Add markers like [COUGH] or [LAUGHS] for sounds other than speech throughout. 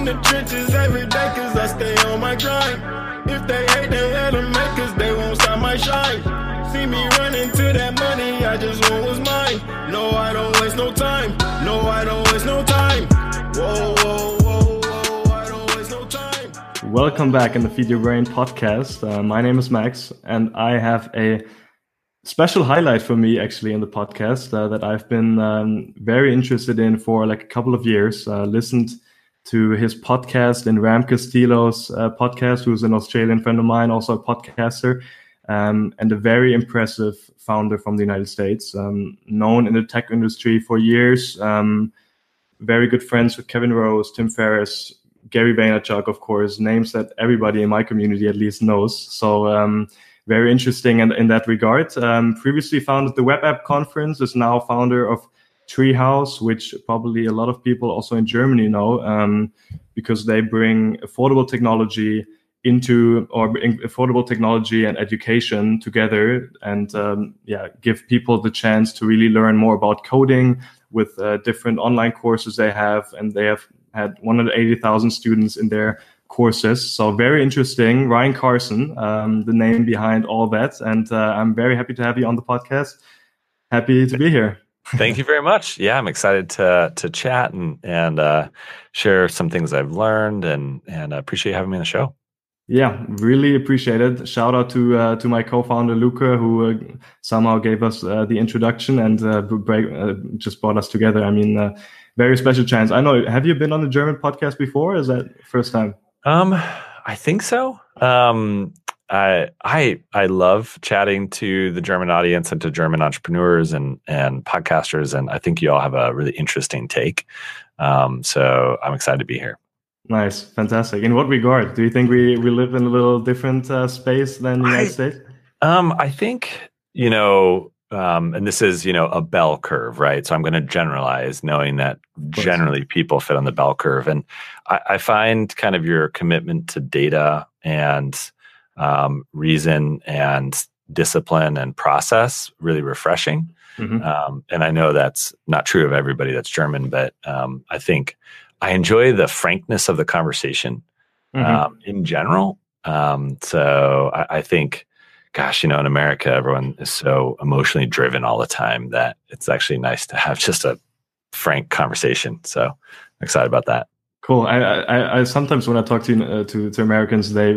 in the trenches every day cause I stay on my grind. If they hate, they had to make cause they won't stop my shine. See me running to that money, I just want what's mine. No, I don't waste no time. No, I don't waste no time. Whoa, whoa, whoa, whoa, I don't waste no time. Welcome back in the Feed Your Brain podcast. Uh, my name is Max, and I have a special highlight for me actually in the podcast uh, that I've been um, very interested in for like a couple of years. Uh, listened to his podcast and Ram Castillo's uh, podcast, who's an Australian friend of mine, also a podcaster, um, and a very impressive founder from the United States, um, known in the tech industry for years. Um, very good friends with Kevin Rose, Tim Ferriss, Gary Vaynerchuk, of course, names that everybody in my community at least knows. So um, very interesting in, in that regard. Um, previously founded the Web App Conference, is now founder of Treehouse, which probably a lot of people also in Germany know, um, because they bring affordable technology into or affordable technology and education together, and um, yeah, give people the chance to really learn more about coding with uh, different online courses they have, and they have had 180,000 students in their courses. So very interesting. Ryan Carson, um, the name behind all that. And uh, I'm very happy to have you on the podcast. Happy to be here. Thank you very much. Yeah, I'm excited to to chat and and uh, share some things I've learned and and I appreciate having me on the show. Yeah, really appreciate it. Shout out to uh, to my co-founder Luca, who uh, somehow gave us uh, the introduction and uh, break, uh, just brought us together. I mean, uh, very special chance. I know. Have you been on the German podcast before? is that first time? Um, I think so. Um, I I I love chatting to the German audience and to German entrepreneurs and and podcasters, and I think you all have a really interesting take. Um, so I'm excited to be here. Nice, fantastic. In what regard? Do you think we we live in a little different uh, space than the United I, States? Um, I think you know um, and this is you know a bell curve right so i'm going to generalize knowing that generally people fit on the bell curve and I, I find kind of your commitment to data and um, reason and discipline and process really refreshing mm-hmm. um, and i know that's not true of everybody that's german but um, i think i enjoy the frankness of the conversation mm-hmm. Um, in general um, so I, I think gosh, you know, in America, everyone is so emotionally driven all the time that it's actually nice to have [LAUGHS] just a frank conversation. So I'm excited about that. Cool. I, I, I sometimes when I talk to, uh, to to Americans, they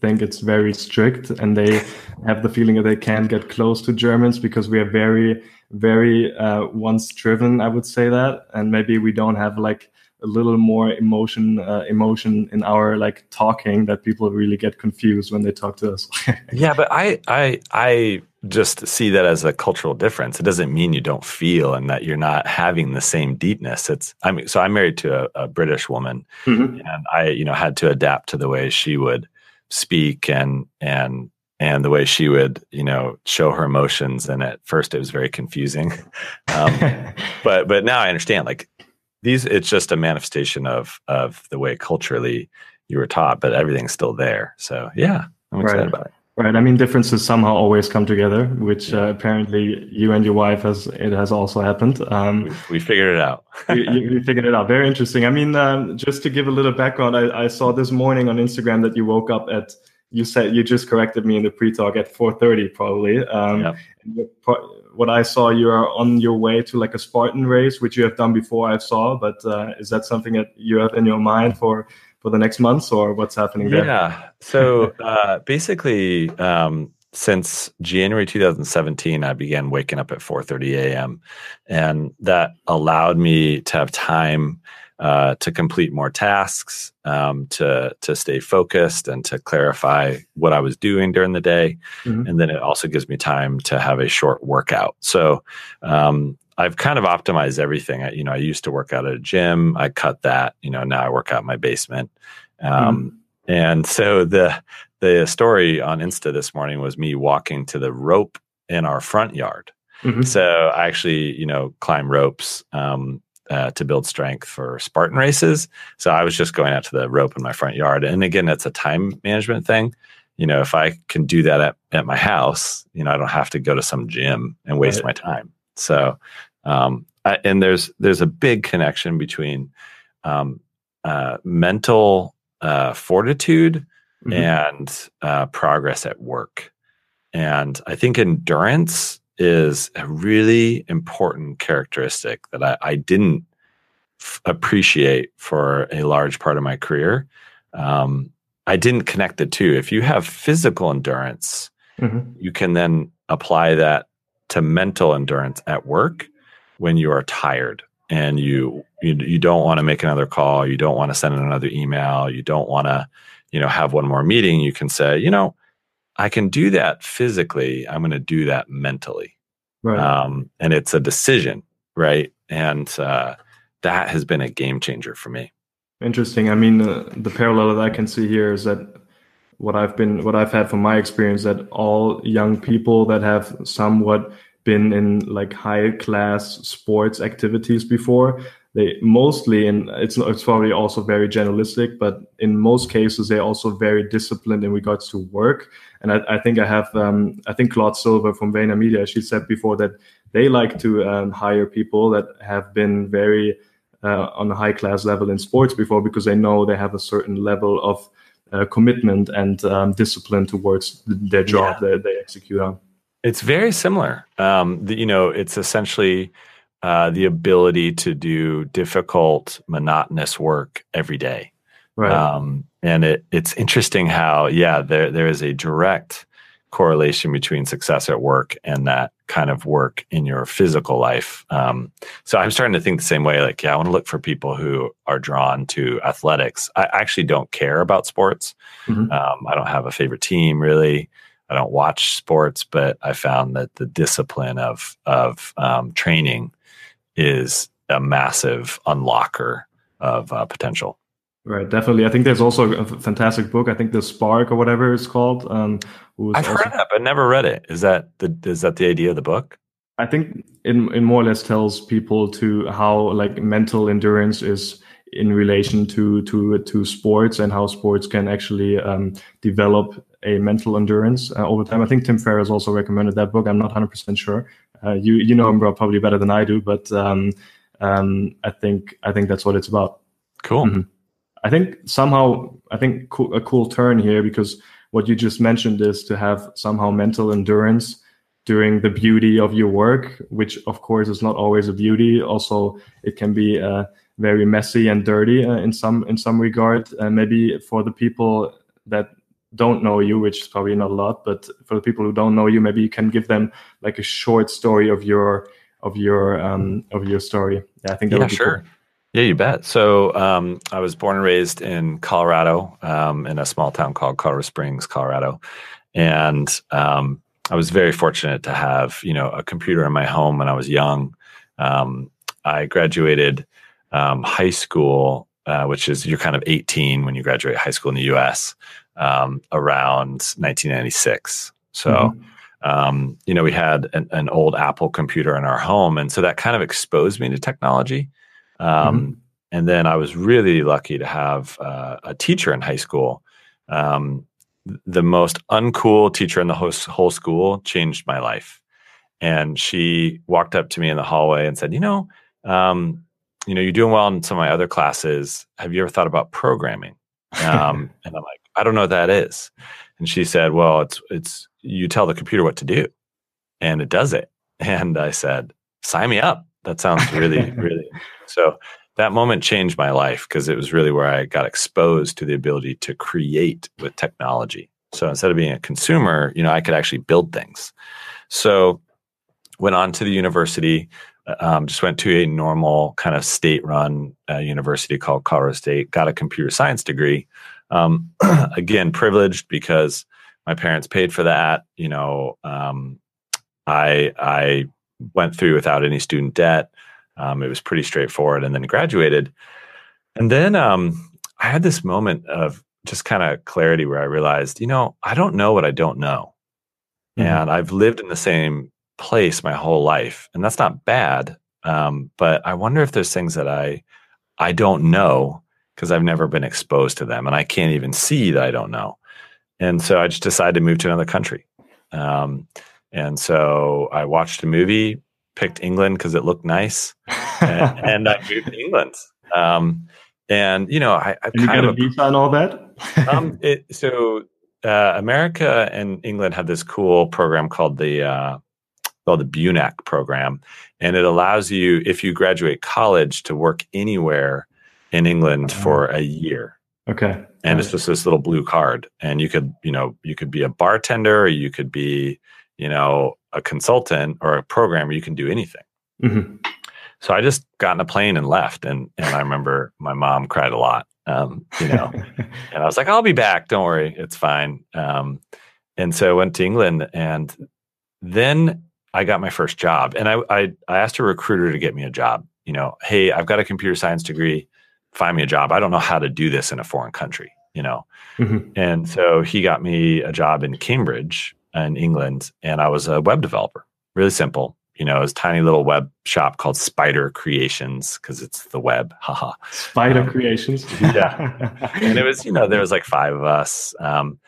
think it's very strict, and they have the feeling that they can't get close to Germans because we are very, very uh, once driven. I would say that, and maybe we don't have like a little more emotion uh, emotion in our like talking that people really get confused when they talk to us [LAUGHS] yeah but i i i just see that as a cultural difference it doesn't mean you don't feel and that you're not having the same deepness it's i mean so i'm married to a, a british woman mm-hmm. and i you know had to adapt to the way she would speak and and and the way she would you know show her emotions and at first it was very confusing [LAUGHS] um, but but now i understand like these it's just a manifestation of of the way culturally you were taught, but everything's still there. So yeah, I'm excited right. about it. Right. I mean, differences somehow always come together, which yeah. uh, apparently you and your wife has it has also happened. Um, we, we, figured it out. [LAUGHS] you, you, figured it out. Very interesting. I mean, um, just to give a little background, I, I, saw this morning on Instagram that you woke up at. You said you just corrected me in the pre-talk at 4:30, probably. Um, yep what I saw, you are on your way to like a Spartan race, which you have done before. I saw, but uh, is that something that you have in your mind for for the next months, or what's happening there? Yeah. So uh, basically, um, since January 2017, I began waking up at 4:30 a.m., and that allowed me to have time uh, to complete more tasks, um, to to stay focused, and to clarify what I was doing during the day. Mm-hmm. And then it also gives me time to have a short workout. So um, I've kind of optimized everything. I, you know, I used to work out at a gym. I cut that. You know, now I work out in my basement. Um, mm-hmm. And so the the story on Insta this morning was me walking to the rope in our front yard. Mm-hmm. So I actually, you know, climb ropes um, uh, to build strength for Spartan races. So I was just going out to the rope in my front yard. And again, it's a time management thing. You know, if I can do that at, at my house, you know, I don't have to go to some gym and waste right. my time. So, um, I, and there's there's a big connection between um, uh, mental uh, fortitude Mhm. and uh, progress at work. And I think endurance is a really important characteristic that I, I didn't f- appreciate for a large part of my career. Um, I didn't connect the two. If you have physical endurance, Mhm. you can then apply that to mental endurance at work when you are tired and you you, you don't want to make another call you don't want to send another email you don't want to you know have one more meeting you can say you know i can do that physically i'm going to do that mentally Right. um, and it's a decision right and uh, that has been a game changer for me Interesting. I mean, uh, the parallel that I can see here is that what I've been, what I've had from my experience, that all young people that have somewhat been in like high class sports activities before, they mostly, and it's it's probably also very generalistic, but in most cases they're also very disciplined in regards to work. And I, I think I have, um, I think Claude Silver from VaynerMedia, she said before that they like to um, hire people that have been very uh, on a high class level in sports before because they know they have a certain level of uh, commitment and um, discipline towards th- their job Yeah. that they execute on. It's very similar. Um, the, you know, it's essentially uh, the ability to do difficult, monotonous work every day. Right. Um, and it, it's interesting how, yeah, there there is a direct correlation between success at work and that kind of work in your physical life. Um, so I'm starting to think the same way. Like, yeah, I want to look for people who are drawn to athletics. I actually don't care about sports. Mhm. Um, I don't have a favorite team really. I don't watch sports, but I found that the discipline of of um, training is a massive unlocker of uh, potential. Right, definitely. I think there's also a fantastic book. I think the Spark or whatever it's called. Um, I've also, heard that, but never read it. Is that the is that the idea of the book? I think it, it more or less tells people to how like mental endurance is in relation to to to sports and how sports can actually um, develop a mental endurance uh, over time. I think Tim Ferriss also recommended that book. I'm not 100 percent sure. Uh, you you know him probably better than I do, but um, um, I think I think that's what it's about. Cool. Mhm. I think somehow I think co- a cool turn here because what you just mentioned is to have somehow mental endurance during the beauty of your work, which of course is not always a beauty. Also, it can be uh, very messy and dirty uh, in some in some regard. And maybe for the people that don't know you, which is probably not a lot, but for the people who don't know you, maybe you can give them like a short story of your of your um, of your story. Yeah, I think that Yeah, would be sure. cool. Yeah, you bet. So um, I was born and raised in Colorado, um, in a small town called Colorado Springs, Colorado, and um, I was very fortunate to have you know a computer in my home when I was young. Um, I graduated um, high school, uh, which is you're kind of 18 when you graduate high school in the U.S. Um, around 1996. So Mhm. um, you know, we had an, an old Apple computer in our home, and so that kind of exposed me to technology. Um, And then I was really lucky to have uh, a teacher in high school. Um, the most uncool teacher in the whole, whole school changed my life. And she walked up to me in the hallway and said, "You know, um, you know, you're doing well in some of my other classes. Have you ever thought about programming?" Um, [LAUGHS] and I'm like, "I don't know what that is." And she said, "Well, it's it's you tell the computer what to do, and it does it." And I said, "Sign me up. That sounds really, [LAUGHS] really." So that moment changed my life because it was really where I got exposed to the ability to create with technology. So instead of being a consumer, you know, I could actually build things. So went on to the university. uh, Um, just went to a normal kind of state-run uh, university called Colorado State. Got a computer science degree. Um, [CLEARS THROAT] again, privileged because my parents paid for that. You know, um, I I went through without any student debt. Um, it was pretty straightforward, and then graduated. And then um, I had this moment of just kind of clarity where I realized, you know, I don't know what I don't know, Mhm. and I've lived in the same place my whole life, and that's not bad. Um, but I wonder if there's things that I I don't know because I've never been exposed to them, and I can't even see that I don't know. And so I just decided to move to another country. Um, and so I watched a movie, picked England because it looked nice, and, [LAUGHS] and I moved to England. Um, and you know, I, I you got a visa and all that. um, it, so uh, America and England have this cool program called the uh, called the BUNAC program, and it allows you, if you graduate college, to work anywhere in England Uh-huh. for a year. okay. And Got it's just this little blue card, and you could, you know, you could be a bartender, or you could be, you know, a consultant or a programmer. You can do anything. Mhm. So I just got in a plane and left, and and I remember my mom cried a lot. Um, you know, [LAUGHS] and I was like, I'll be back. Don't worry, it's fine. Um, and so I went to England, and then I got my first job. And I, I I asked a recruiter to get me a job. You know, hey, I've got a computer science degree. Find me a job. I don't know how to do this in a foreign country. You know, Mhm. and so he got me a job in Cambridge in England, and I was a web developer. Really simple. You know, it was a tiny little web shop called Spider Creations because it's the web. [LAUGHS] Haha. Spider Um, Creations. yeah. [LAUGHS] And it was, you know, there was like five of us. Um,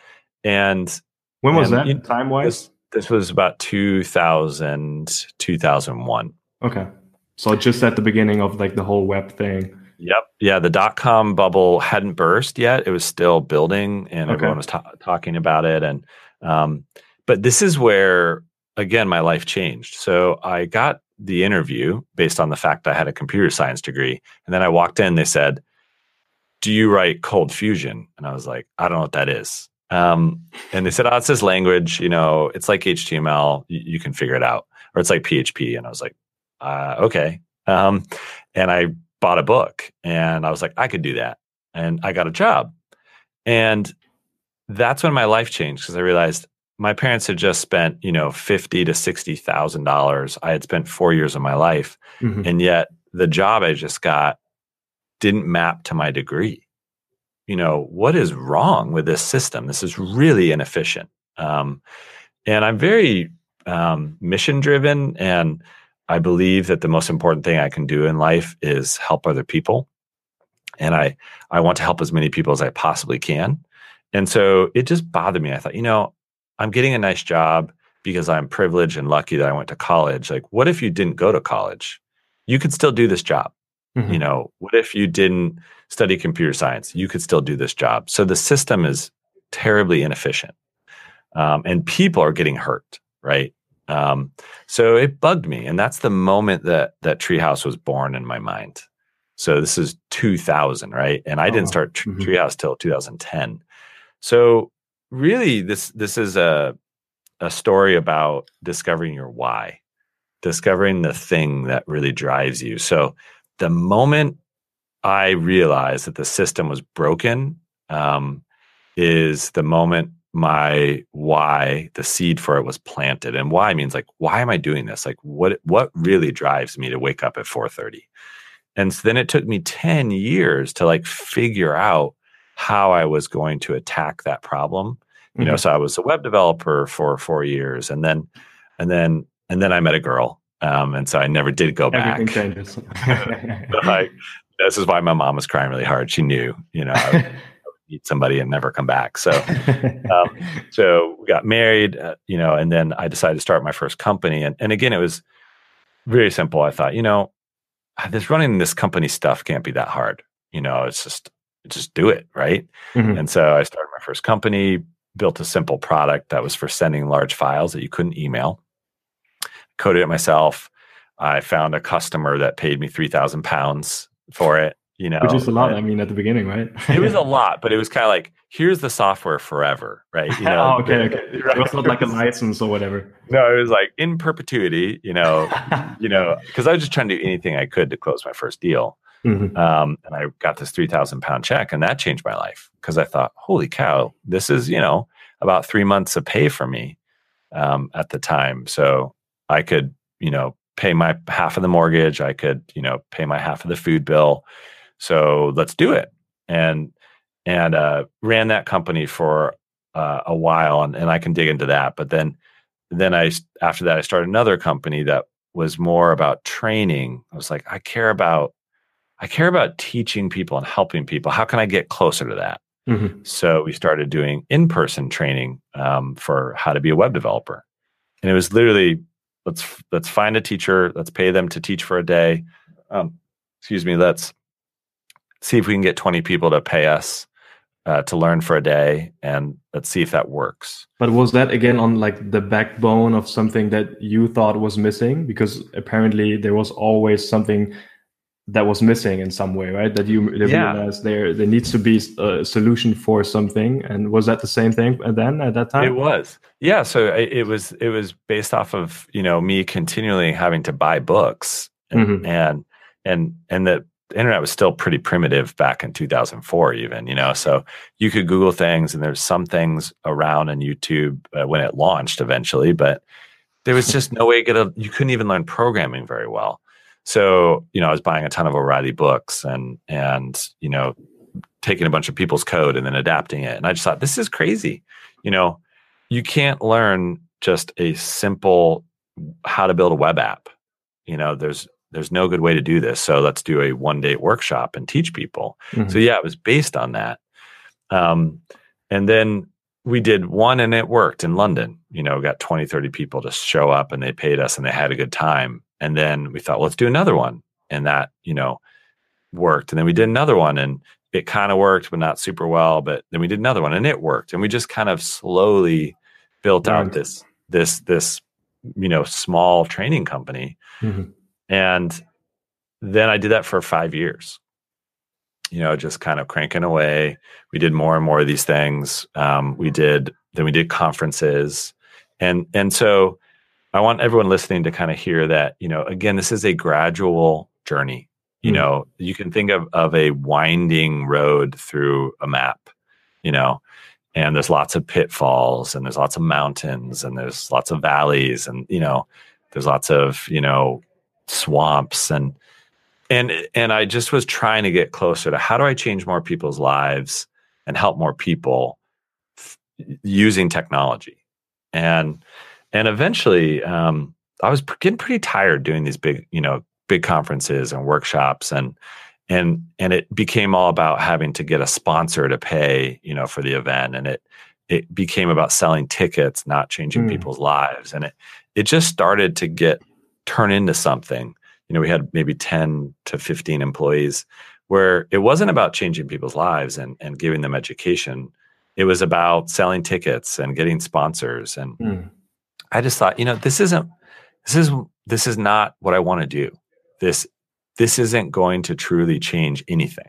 and when was and that time wise? this, this was about 2000, 2001. Okay. So just at the beginning of like the whole web thing. Yep. Yeah. The dot com bubble hadn't burst yet. It was still building and Okay. everyone was ta- talking about it. And, um, but this is where, again, my life changed. So I got the interview based on the fact I had a computer science degree. And then I walked in, they said, Do you write ColdFusion? And I was like, I don't know what that is. Um, and they said, Oh, it's this language, you know, it's like HTML, you, you can figure it out. Or it's like PHP. And I was like, uh, okay. Um, and I bought a book and I was like, I could do that. And I got a job. And that's when my life changed because I realized my parents had just spent, you know, fifty to sixty thousand dollars. I had spent four years of my life, Mhm. and yet the job I just got didn't map to my degree. You know, what is wrong with this system? This is really inefficient. Um, and I'm very um, mission driven, and I believe that the most important thing I can do in life is help other people. And I, I want to help as many people as I possibly can. And so it just bothered me. I thought, you know, I'm getting a nice job because I'm privileged and lucky that I went to college. Like, what if you didn't go to college? You could still do this job. Mhm. You know, what if you didn't study computer science? You could still do this job. So the system is terribly inefficient. Um, and people are getting hurt, right? Um, so it bugged me. And that's the moment that that Treehouse was born in my mind. So this is 2000, right? And I Oh, didn't start Tre- mhm. Treehouse till 2010. So really, this this is a a story about discovering your why, discovering the thing that really drives you. So the moment I realized that the system was broken, um, is the moment my why, the seed for it was planted. And why means like, why am I doing this? Like what what really drives me to wake up at 4:30? And so then it took me 10 years to like figure out how I was going to attack that problem. You know, Mhm. so I was a web developer for four years and then and then and then I met a girl. Um, and so I never did go back. Everything changes. [LAUGHS] [LAUGHS] like this is why my mom was crying really hard. She knew, you know, I would [LAUGHS] meet somebody and never come back. So um, so we got married, uh, you know, and then I decided to start my first company. And, and again, it was very simple. I thought, you know, this running this company stuff can't be that hard. You know, it's just, just do it. Right. Mhm. And so I started my first company, built a simple product that was for sending large files that you couldn't email, coded it myself. I found a customer that paid me 3,000 pounds for it, you know, Which is a lot. I mean, at the beginning, right? it was a [LAUGHS] lot, but it was kind of like, here's the software forever, right? You know, [LAUGHS] oh, okay, okay. right. [LAUGHS] It was not like a license or whatever. No, it was like in perpetuity, you know, you know, because I was just trying to do anything I could to close my first deal. Mhm. Um, and I got this 3,000 pound check, and that changed my life because I thought, holy cow, this is, you know, about three months of pay for me um, at the time. So I could, you know, pay my half of the mortgage. I could, you know, pay my half of the food bill. So let's do it. And, and uh, ran that company for uh, a while, and, and I can dig into that. But then, then I, after that, I started another company that was more about training. I was like, I care about I care about teaching people and helping people. How can I get closer to that? Mhm. So we started doing in-person training um, for how to be a web developer, and it was literally let's let's find a teacher, let's pay them to teach for a day. Um, excuse me, let's see if we can get 20 people to pay us uh, to learn for a day and let's see if that works but was that again on like the backbone of something that you thought was missing because apparently there was always something that was missing in some way right that you Yeah. realized there there needs to be a solution for something and was that the same thing then at that time It was, yeah. So it, it was, it was based off of you know me continually having to buy books, and Mhm. and and and the internet was still pretty primitive back in 2004, even you know. So you could Google things, and there's some things around on YouTube uh, when it launched eventually, but there was just no way to get a. You couldn't even learn programming very well. So you know, I was buying a ton of O'Reilly books, and and you know, taking a bunch of people's code and then adapting it. And I just thought, this is crazy. You know, you can't learn just a simple how to build a web app. You know, there's there's no good way to do this. So let's do a one day workshop and teach people. Mhm. So yeah, it was based on that. Um, and then we did one and it worked in London. You know, got 20, 30 people to show up and they paid us and they had a good time. And then we thought, well, let's do another one. And that, you know, worked. And then we did another one and it kind of worked, but not super well. But then we did another one and it worked. And we just kind of slowly built out this, this, this, you know, small training company. Mhm. And then I did that for five years. You know, just kind of cranking away. We did more and more of these things. Um, we did then we did conferences, and and so I want everyone listening to kind of hear that. You know, again, this is a gradual journey. You Mm. know, you can think of of a winding road through a map. You know, and there's lots of pitfalls, and there's lots of mountains, and there's lots of valleys, and you know, there's lots of you know swamps and and and I just was trying to get closer to how do I change more people's lives and help more people f- using technology and and eventually um, I was getting pretty tired doing these big you know big conferences and workshops and and and it became all about having to get a sponsor to pay you know for the event and it it became about selling tickets not changing Mm. people's lives and it it just started to get turn into something you know we had maybe 10 to 15 employees where it wasn't about changing people's lives and and giving them education it was about selling tickets and getting sponsors and Mm. I just thought, you know, this isn't this is this is not what I want to do. This this isn't going to truly change anything.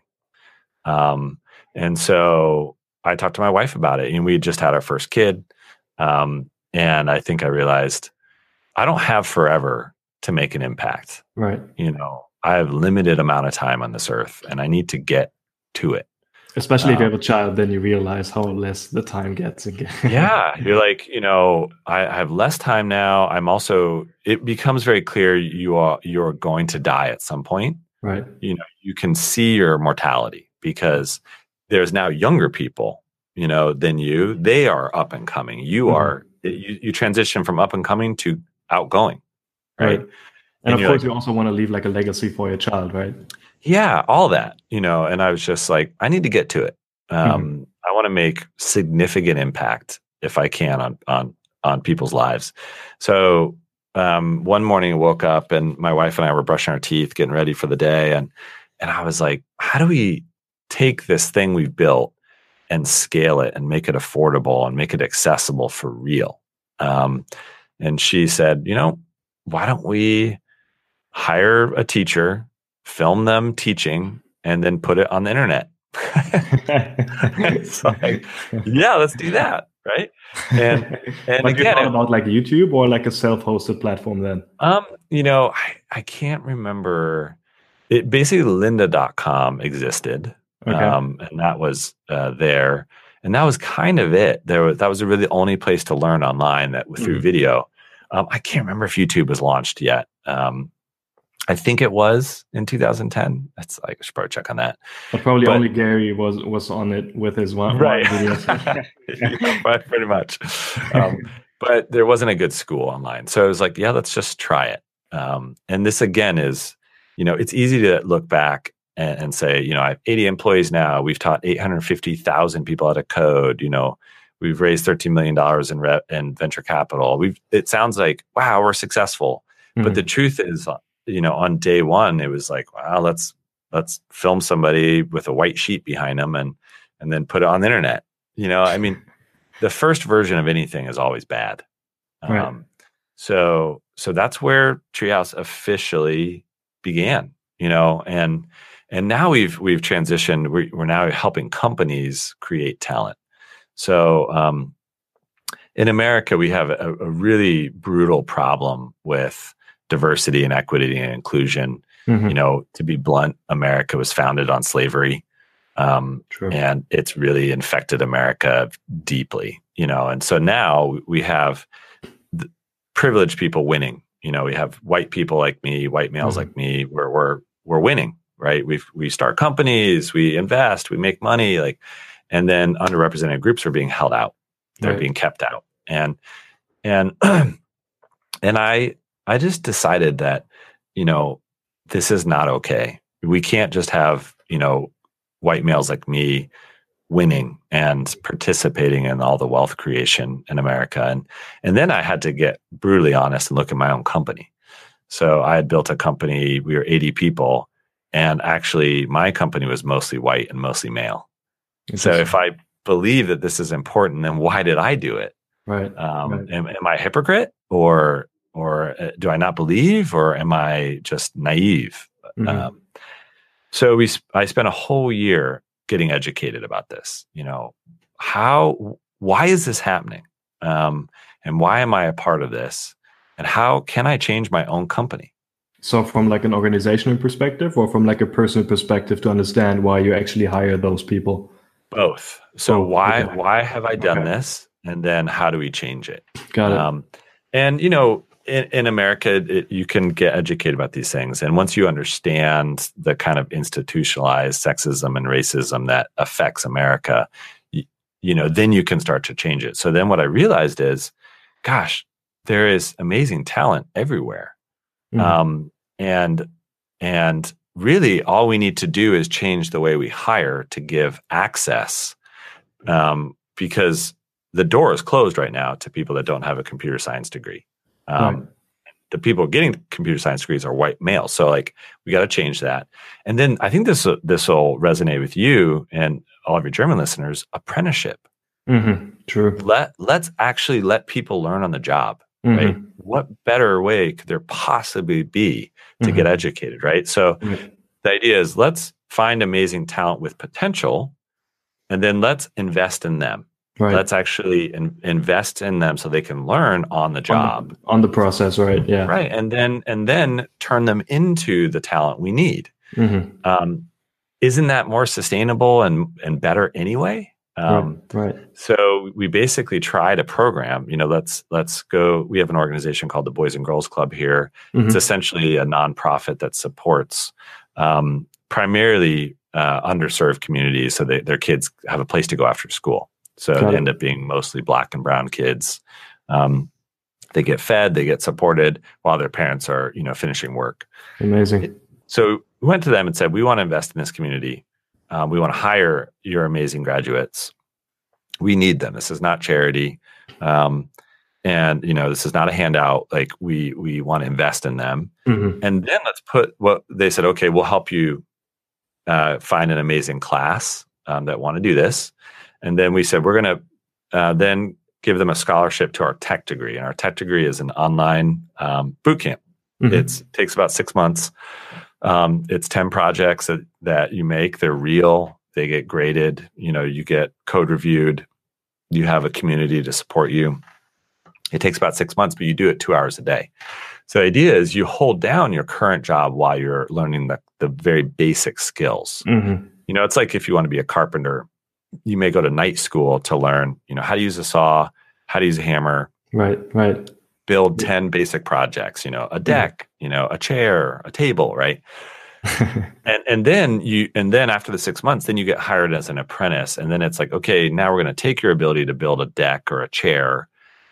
Um, and so I talked to my wife about it, and we had just had our first kid. Um, and I think I realized I don't have forever to make an impact. right You know, I have limited amount of time on this earth, and I need to get to it. Especially if you Um, have a child then you realize how less the time gets again. [LAUGHS] Yeah you're like you know I, I have less time now. I'm also it becomes very clear you are you're going to die at some point. Right. You know you can see your mortality because there's now younger people you know than you. They are up and coming. You Mhm. are you, you transition from up and coming to outgoing right, Right. And and, of course like- you also want to leave like a legacy for your child right yeah all that you know and i was just like i need to get to it. Mm-hmm. um i want to make significant impact if i can on on on people's lives. So um one morning i woke up and my wife and i were brushing our teeth getting ready for the day and and i was like how do we take this thing we've built and scale it and make it affordable and make it accessible for real? Um and she said you know why don't we hire a teacher film them teaching and then put it on the internet. [LAUGHS] [LAUGHS] It's like, yeah let's do that right? And [LAUGHS] and you again it- about like youtube or like a self-hosted platform then? Um you know i, I can't remember. It basically lynda.com existed okay. um and that was uh, there. And that was kind of it. There was that was really the only place to learn online that through Mhm. video. Um, i can't remember if youtube was launched yet. Um i think it was in 2010 that's i should probably check on that. But probably but- only gary was was on it with his one, right. [LAUGHS] [LAUGHS] Yeah, [LAUGHS] pretty much. Um, but there wasn't a good school online. So i was like yeah let's just try it. Um, and this again is you know it's easy to look back and, and say you know i have 80 employees now. We've taught 850000 people how to code. You know we've raised 13 million dollars in, re- in venture capital. We've it sounds like wow we're successful. But Mhm. the truth is you know on day one it was like wow let's let's film somebody with a white sheet behind them and and then put it on the internet. You know, I mean, [LAUGHS] the first version of anything is always bad. Right. Um, so so that's where Treehouse officially began. You know, and and now we've we've transitioned. We're, we're now helping companies create talent. So um, in America, we have a, a, really brutal problem with diversity and equity and inclusion. Mhm. You know, to be blunt, America was founded on slavery. Um, and it's really infected America deeply, you know. And so now we have the privileged people winning. You know, we have white people like me, white males Mhm. like me. We're we're we're winning, right? We we start companies, we invest, we make money, like, and then underrepresented groups are being held out. They're Right. being kept out, and and [CLEARS THROAT] and I I just decided that you know this is not okay. We can't just have you know white males like me winning and participating in all the wealth creation in America. And and then I had to get brutally honest and look at my own company. So I had built a company, we were 80 people, and actually my company was mostly white and mostly male. So if I believe that this is important, then why did I do it? right, Um, Right. am, am I a hypocrite or or uh, do I not believe or am I just naive? Mhm. Um, so we, I spent a whole year getting educated about this. You know, how, why is this happening? Um, and why am I a part of this? And how can I change my own company? so from like an organizational perspective, or from like a personal perspective, to understand why you actually hire those people. Both. So Oh, why, okay. why have I done Okay. this? And then how do we change it? Got it. Um, and you know, in, in America, it, you can get educated about these things, and once you understand the kind of institutionalized sexism and racism that affects America, you, you know, then you can start to change it. So then, what I realized is, gosh, there is amazing talent everywhere, Mhm. um, and and really, all we need to do is change the way we hire to give access, um, because the door is closed right now to people that don't have a computer science degree. Um, Right. The people getting computer science degrees are white males, so like we got to change that. And then I think this this will resonate with you and all of your German listeners. Apprenticeship. mm-hmm. True. Let let's actually let people learn on the job. Mhm. Right. What better way could there possibly be to Mhm. get educated? Right. So the idea is let's find amazing talent with potential, and then let's invest in them Right. let's actually in, invest in them so they can learn on the On job the, on the process, right? Yeah. right and then and then turn them into the talent we need Mhm. um, isn't that more sustainable and and better anyway um, right. Right. so we basically tried a program you know let's let's go we have an organization called the boys and girls club here Mhm. it's essentially a nonprofit that supports um, primarily uh, underserved communities so they, their kids have a place to go after school. So Got it. end up being mostly black and brown kids. Um, they get fed, they get supported while their parents are, you know, finishing work. Amazing. So we went to them and said, we want to invest in this community. Um, we want to hire your amazing graduates. We need them. This is not charity. Um, and you know, this is not a handout. Like we we want to invest in them. Mhm. And then let's put what they said, okay, we'll help you uh, find an amazing class um, that want to do this. And then we said, we're going to uh, then give them a scholarship to our tech degree. And our tech degree is an online um, boot camp. Mhm. It's takes about six months. Um, it's 10 projects that, that you make. They're real. They get graded. You know, you get code reviewed. You have a community to support you. It takes about six months, but you do it two hours a day. So the idea is you hold down your current job while you're learning the, the very basic skills. Mhm. You know, it's like if you want to be a carpenter, you may go to night school to learn, you know, how to use a saw, how to use a hammer, Right. Right. build 10 basic projects, you know, a deck, you know, a chair, a table, right? [LAUGHS] and and then you and then after the six months then you get hired as an apprentice and then it's like okay now we're going to take your ability to build a deck or a chair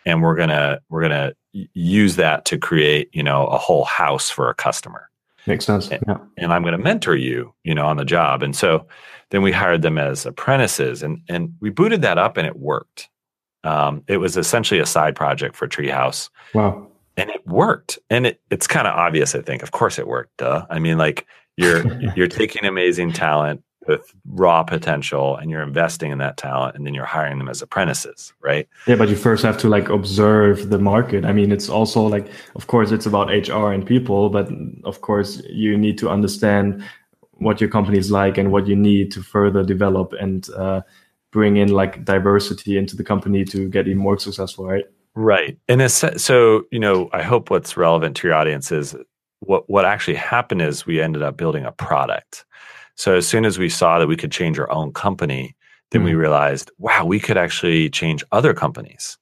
and we're going to we're going to use that to create you know a whole house for a customer Makes sense. Eh, Yeah. and i'm going to mentor you you know on the job. And so then we hired them as apprentices and and we booted that up and it worked. Um, it was essentially a side project for treehouse. Wow. and it worked. And it, it's kind of obvious i think. Of course it worked duh. I mean like You're [LAUGHS] you're taking amazing talent with raw potential and you're investing in that talent and then you're hiring them as apprentices right? Yeah but you first have to like observe the market. I mean it's also like of course it's about hr and people but of course you need to understand what your company is like and what you need to further develop and uh, bring in like diversity into the company to get even more successful right? Right. And so you know i hope what's relevant to your audience is what what actually happened is we ended up building a product so as soon as we saw that we could change our own company then mm we realized wow we could actually change other companies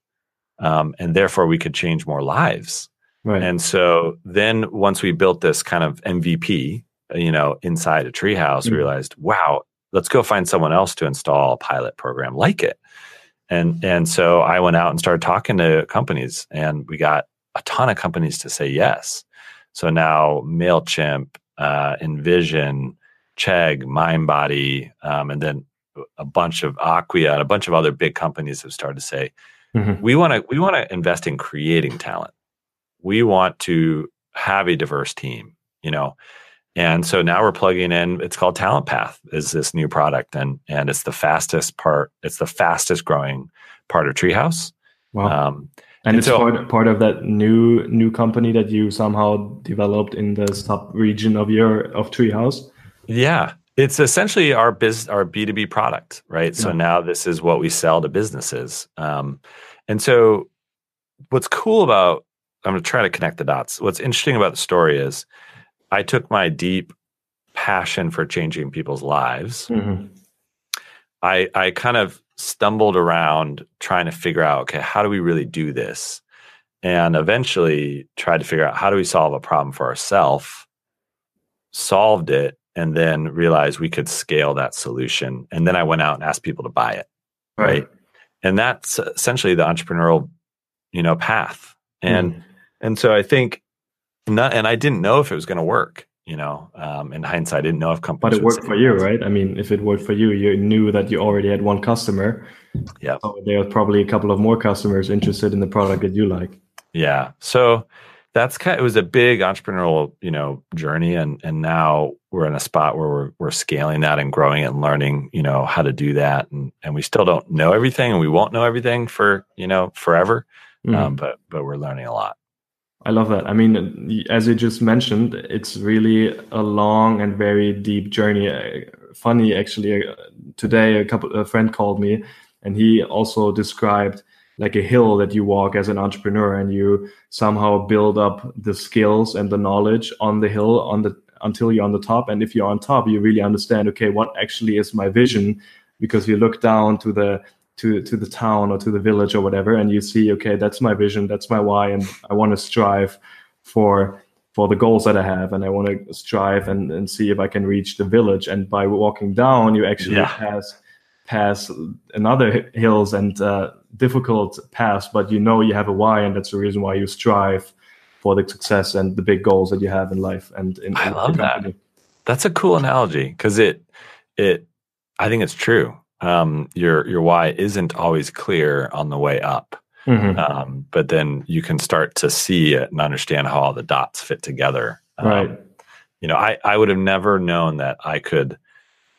um, and therefore we could change more lives right and so then once we built this kind of mvp you know inside a treehouse mm we realized wow let's go find someone else to install a pilot program like it. And and so I went out and started talking to companies, and we got a ton of companies to say yes. So now Mailchimp, uh, InVision, Chegg, MindBody, um, and then a bunch of Acquia and a bunch of other big companies have started to say, mm-hmm. we want to we want to invest in creating talent. We want to have a diverse team. You know, and so now we're plugging in, it's called Talent Path is this new product. And and it's the fastest part, it's the fastest growing part of Treehouse. Wow. Um, and, and, it's so, part, part of that new new company that you somehow developed in the sub region of your of Treehouse. Yeah. It's essentially our biz our B2B product, right? Yeah. So now this is what we sell to businesses. Um, and so what's cool about I'm gonna try to connect the dots. What's interesting about the story is I took my deep passion for changing people's lives. Mm-hmm. I I kind of stumbled around trying to figure out okay, how do we really do this? And eventually tried to figure out how do we solve a problem for ourselves, solved it, and then realized we could scale that solution. And then I went out and asked people to buy it. Right. right? And that's essentially the entrepreneurial, you know, path. And mm. and so I think not, and I didn't know if it was going to work. You know, um, in hindsight, I didn't know if companies. But it worked for you, right? I mean, if it worked for you, you knew that you already had one customer. Yeah. So there are probably a couple of more customers interested in the product that you like. Yeah. So that's kind. Of, it was a big entrepreneurial, you know, journey, and and now we're in a spot where we're we're scaling that and growing it and learning, you know, how to do that, and and we still don't know everything, and we won't know everything for you know forever, mm-hmm. um, but but we're learning a lot. I love that. I mean, as you just mentioned, it's really a long and very deep journey. Uh, funny, actually, uh, today a couple a friend called me, and he also described like a hill that you walk as an entrepreneur, and you somehow build up the skills and the knowledge on the hill on the until you're on the top. And if you're on top, you really understand, okay, what actually is my vision? Because you look down to the to to the town or to the village or whatever and you see okay that's my vision that's my why and i want to strive for for the goals that i have and i want to strive and, and see if i can reach the village and by walking down you actually yeah. pass pass another hills and uh, difficult paths but you know you have a why and that's the reason why you strive for the success and the big goals that you have in life and in, i love that that's a cool analogy because it it i think it's true um, your your why isn't always clear on the way up. Mm-hmm. Um, but then you can start to see it and understand how all the dots fit together. Um, right. You know, I, I would have never known that I could,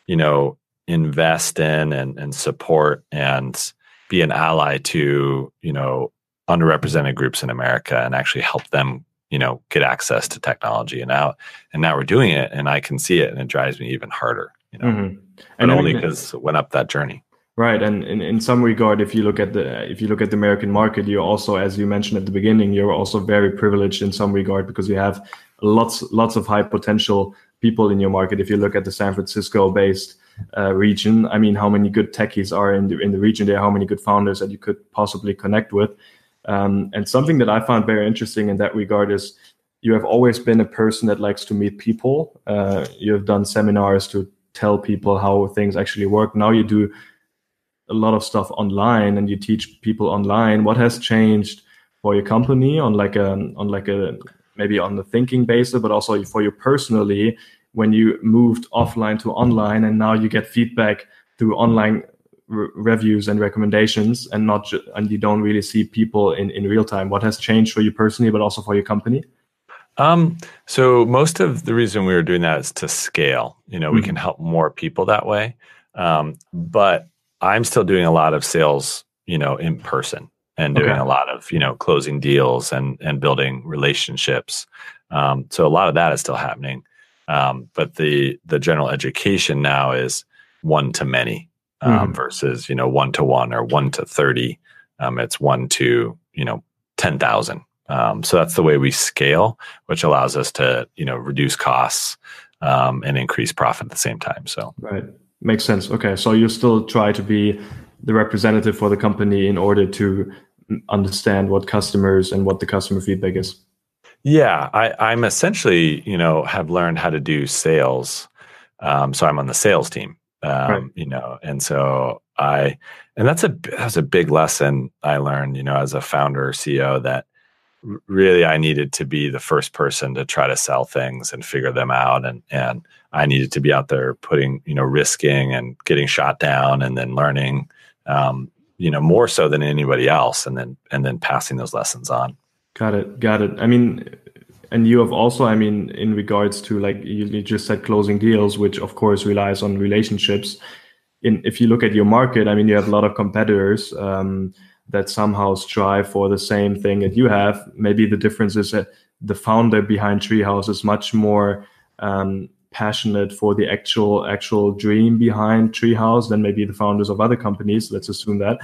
you know, invest in and, and support and be an ally to, you know, underrepresented groups in America and actually help them, you know, get access to technology. And now, and now we're doing it and I can see it and it drives me even harder, you know. Mm-hmm and only because it went up that journey. Right, and in, in some regard, if you look at the if you look at the American market, you're also, as you mentioned at the beginning, you're also very privileged in some regard because you have lots lots of high potential people in your market. If you look at the San Francisco-based uh, region, I mean, how many good techies are in the in the region there? How many good founders that you could possibly connect with? Um, and something that I found very interesting in that regard is you have always been a person that likes to meet people. Uh, you have done seminars to tell people how things actually work. Now you do a lot of stuff online and you teach people online. What has changed for your company on like a on like a maybe on the thinking basis, but also for you personally when you moved offline to online and now you get feedback through online reviews and recommendations and not and you don't really see people in in real time what has changed for you personally but also for your company Um, so most of the reason we were doing that is to scale. You know, mm-hmm. we can help more people that way. Um, but I'm still doing a lot of sales, you know, in person and doing okay. a lot of, you know, closing deals and and building relationships. Um, so a lot of that is still happening. Um, but the the general education now is one to many um, mm-hmm. versus you know one to one or one to thirty. Um, it's one to you know ten thousand. Um, so that's the way we scale, which allows us to you know reduce costs um, and increase profit at the same time. So right, makes sense. Okay, so you still try to be the representative for the company in order to understand what customers and what the customer feedback is. Yeah, I, am essentially, you know, have learned how to do sales. Um, so I'm on the sales team, um, right. you know, and so I, and that's a that's a big lesson I learned, you know, as a founder CEO that really I needed to be the first person to try to sell things and figure them out, and and I needed to be out there putting, you know, risking and getting shot down, and then learning, um, you know, more so than anybody else, and then and then passing those lessons on. Got it. Got it. I mean, and you have also, I mean, in regards to like you, just said closing deals, which of course relies on relationships. In if you look at your market, I mean, you have a lot of competitors um, that somehow strive for the same thing that you have. Maybe the difference is that the founder behind Treehouse is much more um, passionate for the actual actual dream behind Treehouse than maybe the founders of other companies. Let's assume that.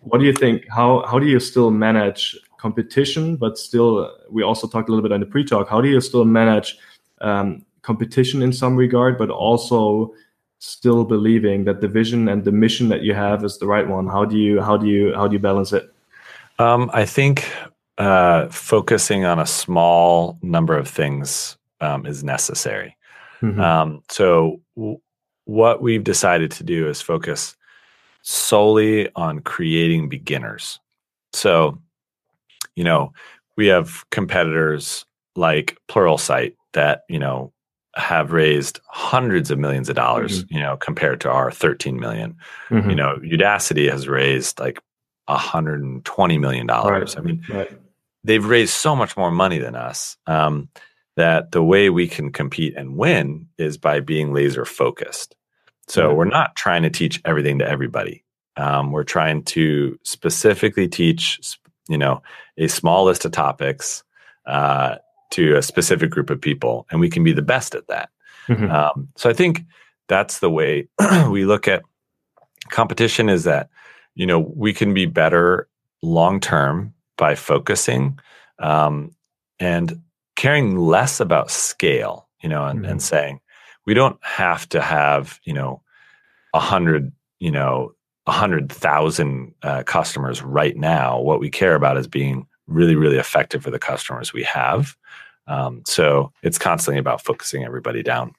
What do you think? How how do you still manage competition, but still, we also talked a little bit on the pre-talk. How do you still manage um, competition in some regard, but also still believing that the vision and the mission that you have is the right one? How do you how do you how do you balance it? Um, I think uh, focusing on a small number of things um, is necessary. Mm-hmm. Um, so, w- what we've decided to do is focus solely on creating beginners. So, you know, we have competitors like Pluralsight that, you know, have raised hundreds of millions of dollars, mm-hmm. you know, compared to our 13 million. Mm-hmm. You know, Udacity has raised like 120 million dollars. Right. I mean, right. they've raised so much more money than us. Um, that the way we can compete and win is by being laser focused. So mm-hmm. we're not trying to teach everything to everybody. Um, we're trying to specifically teach you know a small list of topics uh, to a specific group of people, and we can be the best at that. Mm-hmm. Um, so I think that's the way [CLEARS THROAT] we look at competition. Is that you know we can be better long term by focusing um, and caring less about scale. You know, and, mm-hmm. and saying we don't have to have you know a hundred you know 100,000 uh, customers right now. What we care about is being really, really effective for the customers we have. Um, so it's constantly about focusing everybody down.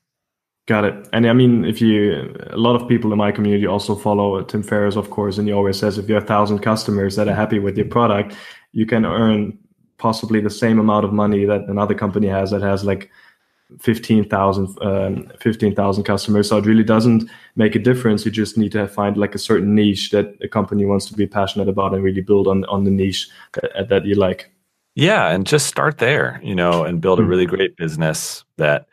Got it. And I mean, if you, a lot of people in my community also follow Tim Ferriss, of course, and he always says if you have thousand customers that are happy with your product, you can earn possibly the same amount of money that another company has that has like 15,000 um, 15,000 customers. So it really doesn't make a difference. You just need to find like a certain niche that a company wants to be passionate about and really build on on the niche that, that you like. Yeah, and just start there, you know, and build a really great business that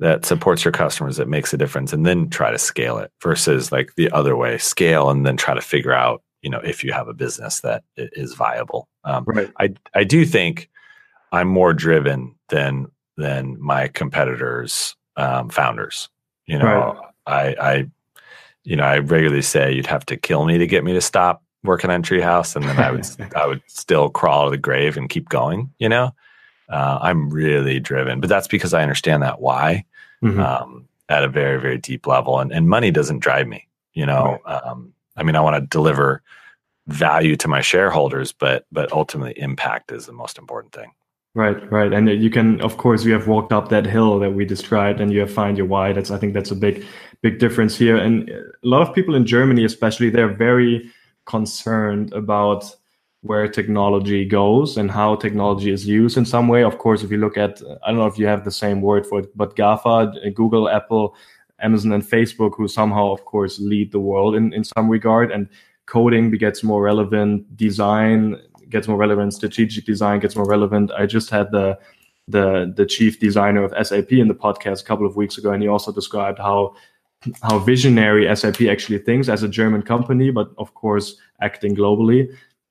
that supports your customers that makes a difference and then try to scale it versus like the other way, scale and then try to figure out, you know, if you have a business that is viable. Um, right. I I do think I'm more driven than than my competitors' um, founders. You know, right. I, I, you know, I regularly say you'd have to kill me to get me to stop working on Treehouse, and then I would, [LAUGHS] I would still crawl to the grave and keep going. You know, uh, I'm really driven, but that's because I understand that why mm-hmm. um, at a very, very deep level, and and money doesn't drive me. You know, right. um, I mean, I want to deliver value to my shareholders, but but ultimately, impact is the most important thing. Right, right, and uh, you can, of course, you have walked up that hill that we described, and you have found your why. That's, I think, that's a big, big difference here. And uh, a lot of people in Germany, especially, they're very concerned about where technology goes and how technology is used in some way. Of course, if you look at, I don't know if you have the same word for it, but GAFA, uh, Google, Apple, Amazon, and Facebook, who somehow, of course, lead the world in, in some regard, and coding gets more relevant, design gets more relevant, strategic design gets more relevant. I just had the the the chief designer of SAP in the podcast a couple of weeks ago, and he also described how how visionary SAP actually thinks as a German company, but of course acting globally.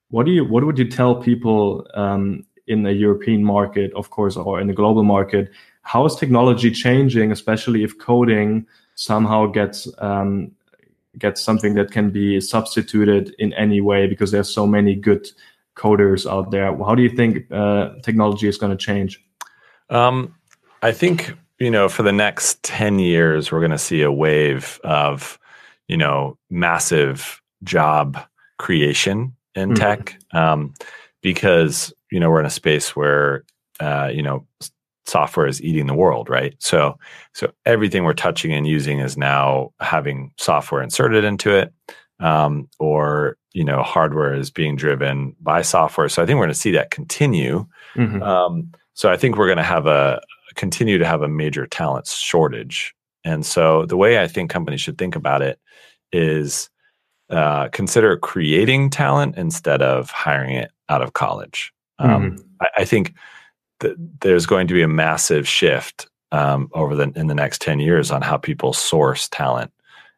What do you what would you tell people um, in a European market, of course, or in a global market? How is technology changing, especially if coding somehow gets um, gets something that can be substituted in any way because there's so many good coders out there. How do you think uh, technology is going to change? Um, I think you know for the next ten years we're going to see a wave of you know massive job creation in mm-hmm. tech um, because you know we're in a space where uh, you know software is eating the world, right? So so everything we're touching and using is now having software inserted into it, um, or you know hardware is being driven by software. So I think we're going to see that continue. Mm-hmm. Um, so I think we're going to have a continue to have a major talent shortage. And so the way I think companies should think about it is uh, consider creating talent instead of hiring it out of college. Um, mm-hmm. I, I, think there's going to be a massive shift um, over the in the next 10 years on how people source talent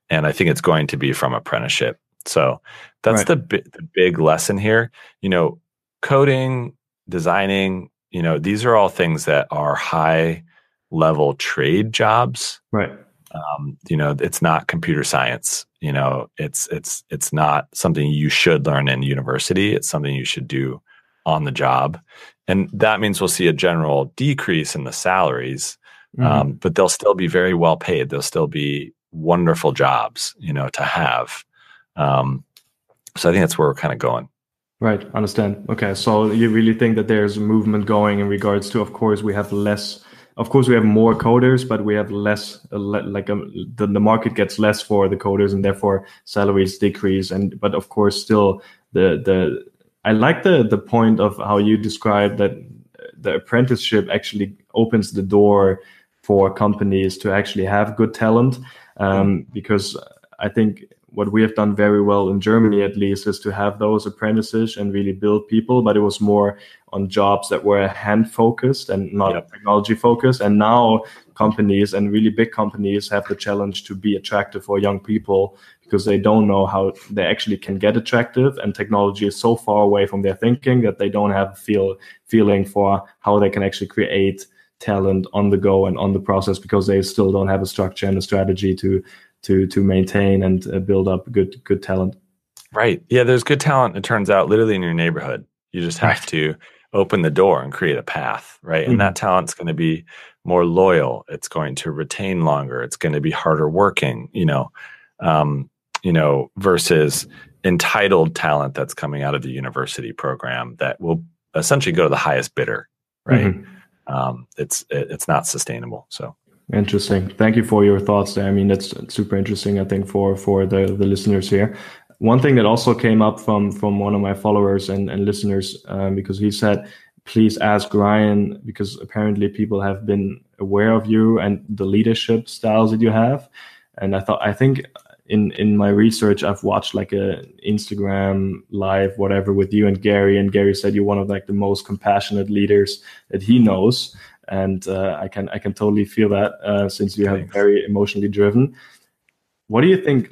and i think it's going to be from apprenticeship. So that's right. the, the big lesson here. You know coding designing you know these are all things that are high level trade jobs. Right. Um, you know it's not computer science. You know it's it's it's not something you should learn in university. It's something you should do on the job. And that means we'll see a general decrease in the salaries, mm-hmm. um, but they'll still be very well paid. They'll still be wonderful jobs, you know, to have. Um, so I think that's where we're kind of going. Right, understand. Okay, so you really think that there's a movement going in regards to, of course, we have less. Of course, we have more coders, but we have less. Like um, the the market gets less for the coders, and therefore salaries decrease. And but of course, still the the I like the the point of how you described that the apprenticeship actually opens the door for companies to actually have good talent um, because I think what we have done very well in Germany, at least, is to have those apprentices and really build people. But it was more on jobs that were hand focused and not yep. technology focused. And now companies and really big companies have the challenge to be attractive for young people because they don't know how they actually can get attractive and technology is so far away from their thinking that they don't have feel feeling for how they can actually create talent on the go and on the process because they still don't have a structure and a strategy to to to maintain and uh, build up good good talent right yeah there's good talent it turns out literally in your neighborhood you just have right. to open the door and create a path right mm-hmm. and that talent's going to be more loyal it's going to retain longer it's going to be harder working you know um, you know, versus entitled talent that's coming out of the university program that will essentially go to the highest bidder, right? Mm-hmm. Um, it's it, it's not sustainable. So interesting. Thank you for your thoughts there. I mean, that's super interesting. I think for for the the listeners here. One thing that also came up from from one of my followers and and listeners um, because he said, please ask Ryan because apparently people have been aware of you and the leadership styles that you have. And I thought I think in in my research i've watched like a instagram live whatever with you and gary and gary said you're one of like the most compassionate leaders that he knows and uh, i can i can totally feel that uh, since you have very emotionally driven. What do you think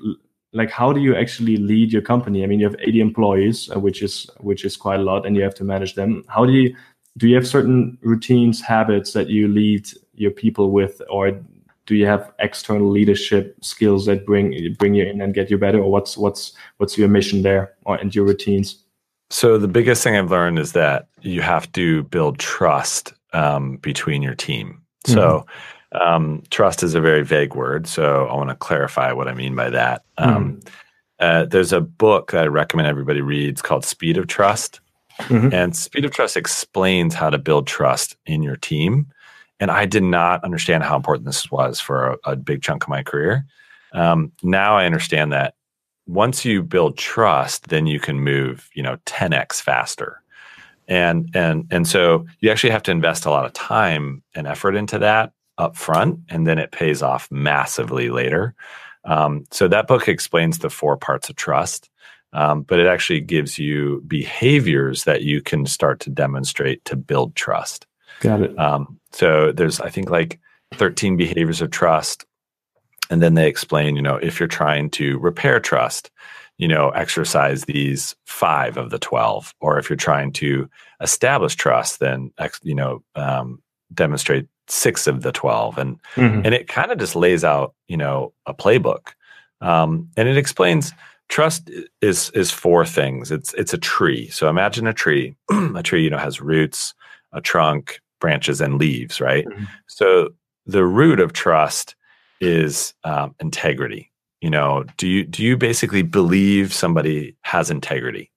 like how do you actually lead your company? I mean you have 80 employees uh, which is which is quite a lot and you have to manage them. How do you do you have certain routines habits that you lead your people with or do you have external leadership skills that bring bring you in and get you better or what's what's what's your mission there or and your routines so the biggest thing i've learned is that you have to build trust um, between your team so mm-hmm. um, trust is a very vague word so i want to clarify what i mean by that um, mm-hmm. uh, there's a book that i recommend everybody reads called speed of trust mm-hmm. and speed of trust explains how to build trust in your team and I did not understand how important this was for a, a big chunk of my career. Um, now I understand that once you build trust, then you can move, you know, 10x faster. And and and so you actually have to invest a lot of time and effort into that up front, and then it pays off massively later. Um, so that book explains the four parts of trust, um, but it actually gives you behaviors that you can start to demonstrate to build trust. Got it. Um, so there's, I think, like 13 behaviors of trust. And then they explain, you know, if you're trying to repair trust, you know, exercise these five of the 12. Or if you're trying to establish trust, then, you know, um, demonstrate six of the 12. And, mm-hmm. and it kind of just lays out, you know, a playbook. Um, and it explains trust is is four things. It's it's a tree. So imagine a tree. [CLEARS THROAT] a tree, you know, has roots, a trunk, branches, and leaves, right? Mm-hmm. So the root of trust is um, integrity. You know, do you do you basically believe somebody has integrity?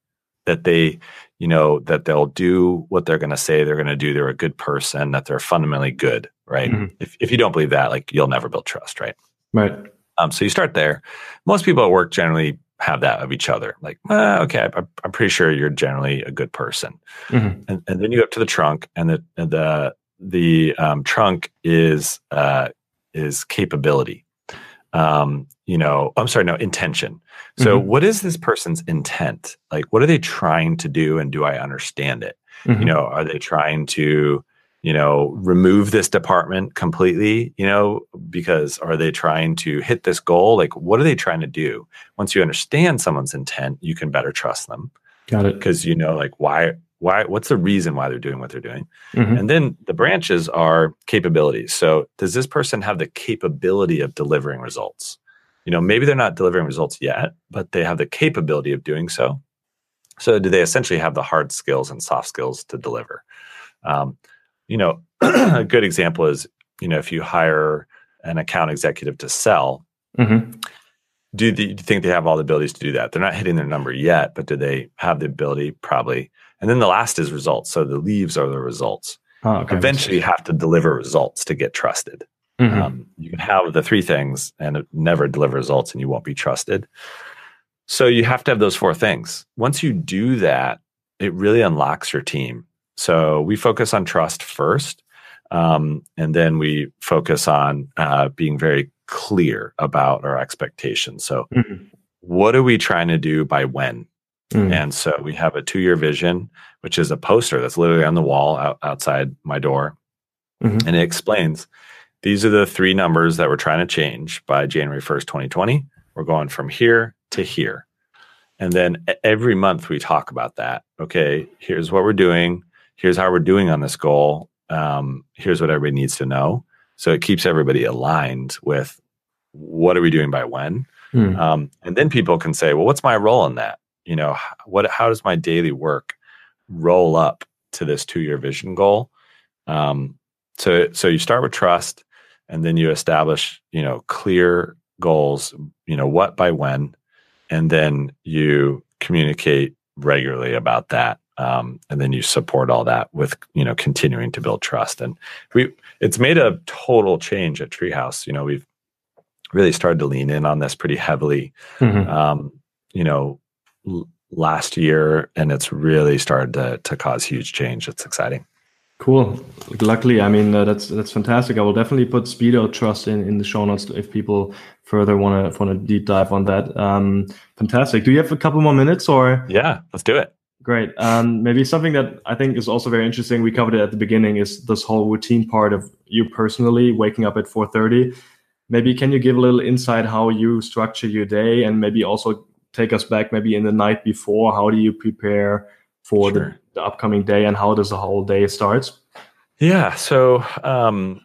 That they, you know, that they'll do what they're going to say they're going to do. They're a good person. That they're fundamentally good, right? Mm-hmm. If if you don't believe that, like you'll never build trust, right? Right. Um, so you start there. Most people at work generally have that of each other. Like, eh, okay, I'm, I'm, pretty sure you're generally a good person. Mm-hmm. And, and, then you go up to the trunk, and the and the the um, trunk is uh, is capability. Um, you know, I'm sorry, no intention. So, mm-hmm. what is this person's intent? Like, what are they trying to do, and do I understand it? Mm-hmm. You know, are they trying to you know, remove this department completely, you know, because are they trying to hit this goal? Like, what are they trying to do? Once you understand someone's intent, you can better trust them. Got it. Because you know, like, why, why, what's the reason why they're doing what they're doing? Mm-hmm. And then the branches are capabilities. So, does this person have the capability of delivering results? You know, maybe they're not delivering results yet, but they have the capability of doing so. So, do they essentially have the hard skills and soft skills to deliver? Um, you know, [CLEARS THROAT] a good example is, you know, if you hire an account executive to sell, mm-hmm. do, the, do you think they have all the abilities to do that? They're not hitting their number yet, but do they have the ability? Probably. And then the last is results. So the leaves are the results. Oh, okay. Eventually, you have to deliver results to get trusted. Mm-hmm. Um, you can have the three things and never deliver results, and you won't be trusted. So you have to have those four things. Once you do that, it really unlocks your team. So we focus on trust first, um, and then we focus on uh, being very clear about our expectations. So, mm-hmm. what are we trying to do by when? Mm-hmm. And so we have a two year vision, which is a poster that's literally on the wall out, outside my door. Mm-hmm. And it explains these are the three numbers that we're trying to change by January 1st, 2020. We're going from here to here. And then every month we talk about that. Okay, here's what we're doing here's how we're doing on this goal. Um, here's what everybody needs to know. So it keeps everybody aligned with what are we doing by when. Hmm. Um, and then people can say, well, what's my role in that? You know, what, how does my daily work roll up to this two year vision goal? Um, so, so you start with trust and then you establish, you know, clear goals, you know, what by when, and then you communicate regularly about that um, and then you support all that with you know continuing to build trust. And we it's made a total change at treehouse. You know we've really started to lean in on this pretty heavily mm-hmm. um, you know l- last year and it's really started to, to cause huge change. It's exciting. Cool. Luckily i mean uh, that's that's fantastic. I will definitely put speed of trust in in the show notes if people further want to want to deep dive on that. Um fantastic. Do you have a couple more minutes or? Yeah let's do it Great. Um, maybe something that I think is also very interesting. We covered it at the beginning. Is this whole routine part of you personally waking up at 4:30? Maybe can you give a little insight how you structure your day, and maybe also take us back maybe in the night before. How do you prepare for sure. the, the, upcoming day, and how does the whole day starts? Yeah. So um,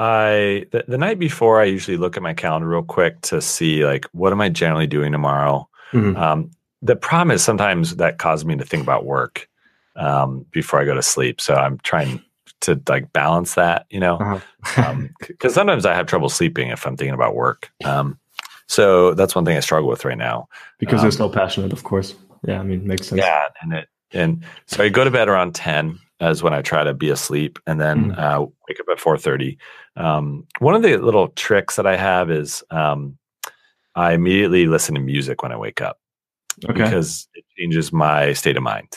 I the, the night before, I usually look at my calendar real quick to see like what am I generally doing tomorrow. Mm-hmm. Um, the problem is sometimes that causes me to think about work um, before I go to sleep. So I'm trying to like balance that, you know, because uh-huh. um, [LAUGHS] sometimes I have trouble sleeping if I'm thinking about work. Um, so that's one thing I struggle with right now. Because you're so um, passionate, of course. Yeah, I mean, makes sense. Yeah, and it and so I go to bed around ten as when I try to be asleep, and then mm. uh, wake up at four thirty. Um, one of the little tricks that I have is um, I immediately listen to music when I wake up okay. because it changes my state of mind.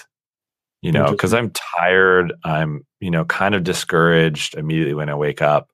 You know, because I'm tired, I'm, you know, kind of discouraged immediately when I wake up.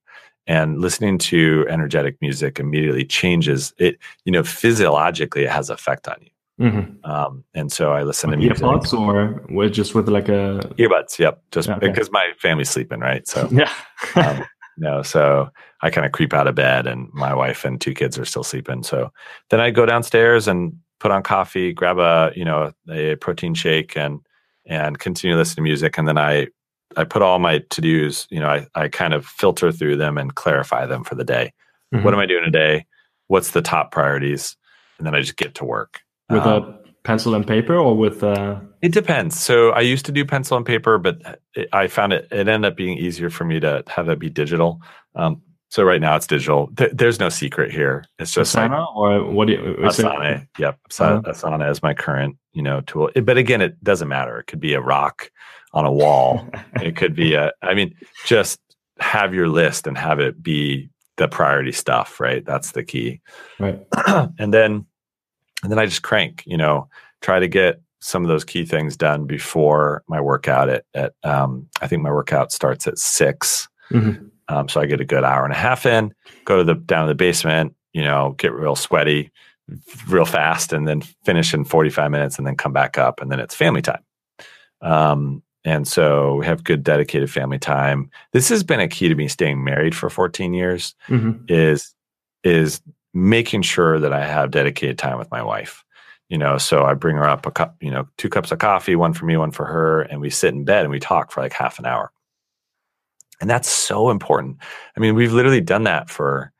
And listening to energetic music immediately changes it, you know, physiologically, it has effect on you. Mm-hmm. Um, and so I listen with to music. Earbuds or with just with like a earbuds. Yep, just okay. because my family's sleeping, right? So [LAUGHS] yeah. um, no, so I kind of creep out of bed, and my wife and two kids are still sleeping. So then I go downstairs and put on coffee, grab a you know a protein shake, and and continue to listen to music. And then I I put all my to dos. You know, I I kind of filter through them and clarify them for the day. Mm-hmm. What am I doing today? What's the top priorities? And then I just get to work with um, a pencil and paper, or with. Uh... It depends. So I used to do pencil and paper, but it, I found it it ended up being easier for me to have it be digital. Um, so right now it's digital. Th- there's no secret here. It's just Asana like, or what do you Asana? It? Yep, Asana, uh-huh. Asana is my current you know tool. It, but again, it doesn't matter. It could be a rock on a wall. [LAUGHS] it could be a. I mean, just have your list and have it be the priority stuff. Right. That's the key. Right. [CLEARS THROAT] and then, and then I just crank. You know, try to get some of those key things done before my workout. At at um, I think my workout starts at 6 mm-hmm. Um, so I get a good hour and a half in, go to the down to the basement, you know, get real sweaty real fast and then finish in 45 minutes and then come back up and then it's family time. Um, and so we have good dedicated family time. This has been a key to me staying married for 14 years mm-hmm. is is making sure that I have dedicated time with my wife. You know, so I bring her up a cup, you know, two cups of coffee, one for me, one for her, and we sit in bed and we talk for like half an hour. And that's so important. I mean, we've literally done that for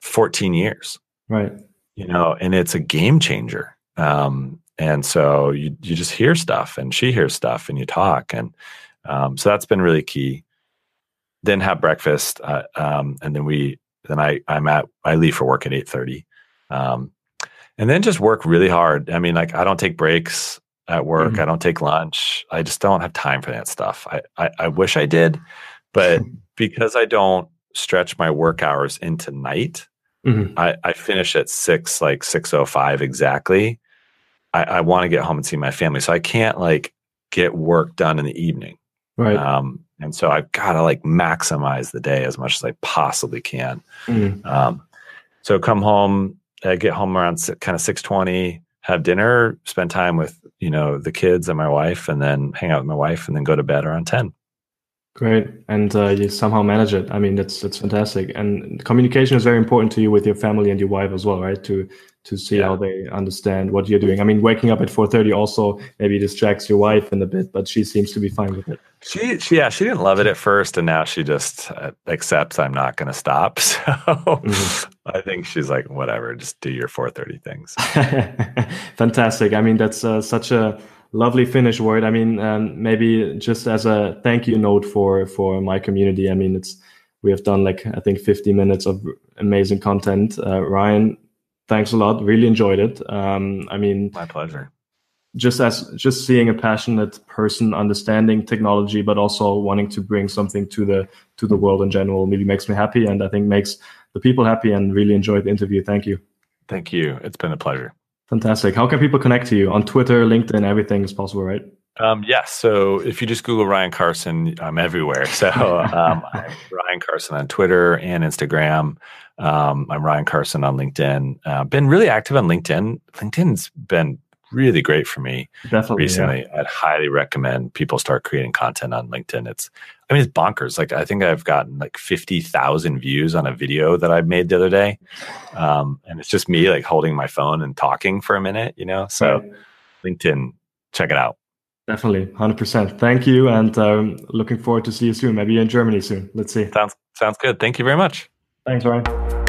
14 years. Right. You know, and it's a game changer. Um, and so you you just hear stuff and she hears stuff and you talk and um, so that's been really key. Then have breakfast, uh, um, and then we then I I'm at I leave for work at eight thirty, um, and then just work really hard. I mean, like I don't take breaks at work. Mm-hmm. I don't take lunch. I just don't have time for that stuff. I I, I wish I did, but because I don't stretch my work hours into night, mm-hmm. I, I finish at six, like six oh five exactly. I, I want to get home and see my family, so I can't like get work done in the evening. Right. Um, and so I've got to like maximize the day as much as I possibly can. Mm-hmm. Um, so come home, I get home around kind of six twenty, have dinner, spend time with you know the kids and my wife, and then hang out with my wife, and then go to bed around ten. Great, and uh, you somehow manage it. I mean, that's that's fantastic. And communication is very important to you with your family and your wife as well, right? To to see yeah. how they understand what you're doing. I mean, waking up at 4:30 also maybe distracts your wife in a bit, but she seems to be fine with it. She, she yeah, she didn't love it at first, and now she just uh, accepts I'm not going to stop. [LAUGHS] So mm-hmm. I think she's like, whatever, just do your 4:30 things. [LAUGHS] Fantastic. I mean, that's uh, such a lovely Finnish word. I mean, um, maybe just as a thank you note for for my community. I mean, it's we have done like I think 50 minutes of amazing content. Uh, Ryan, thanks a lot. Really enjoyed it. Um, I mean, my pleasure. Just as just seeing a passionate person understanding technology, but also wanting to bring something to the to the world in general, really makes me happy, and I think makes the people happy. And really enjoyed the interview. Thank you. Thank you. It's been a pleasure. Fantastic. How can people connect to you on Twitter, LinkedIn? Everything is possible, right? Um, yes. So if you just Google Ryan Carson, I'm everywhere. [LAUGHS] So um, I'm Ryan Carson on Twitter and Instagram. Um, I'm Ryan Carson on LinkedIn. Uh, been really active on LinkedIn. LinkedIn's been really great for me Definitely, recently. Yeah. I'd highly recommend people start creating content on LinkedIn. It's, I mean, it's bonkers. Like I think I've gotten like fifty thousand views on a video that I made the other day, um, and it's just me like holding my phone and talking for a minute. You know, so right. LinkedIn, check it out. Definitely, hundred percent. Thank you, and um, looking forward to see you soon. Maybe in Germany soon. Let's see. Sounds sounds good. Thank you very much. Thanks, Ryan.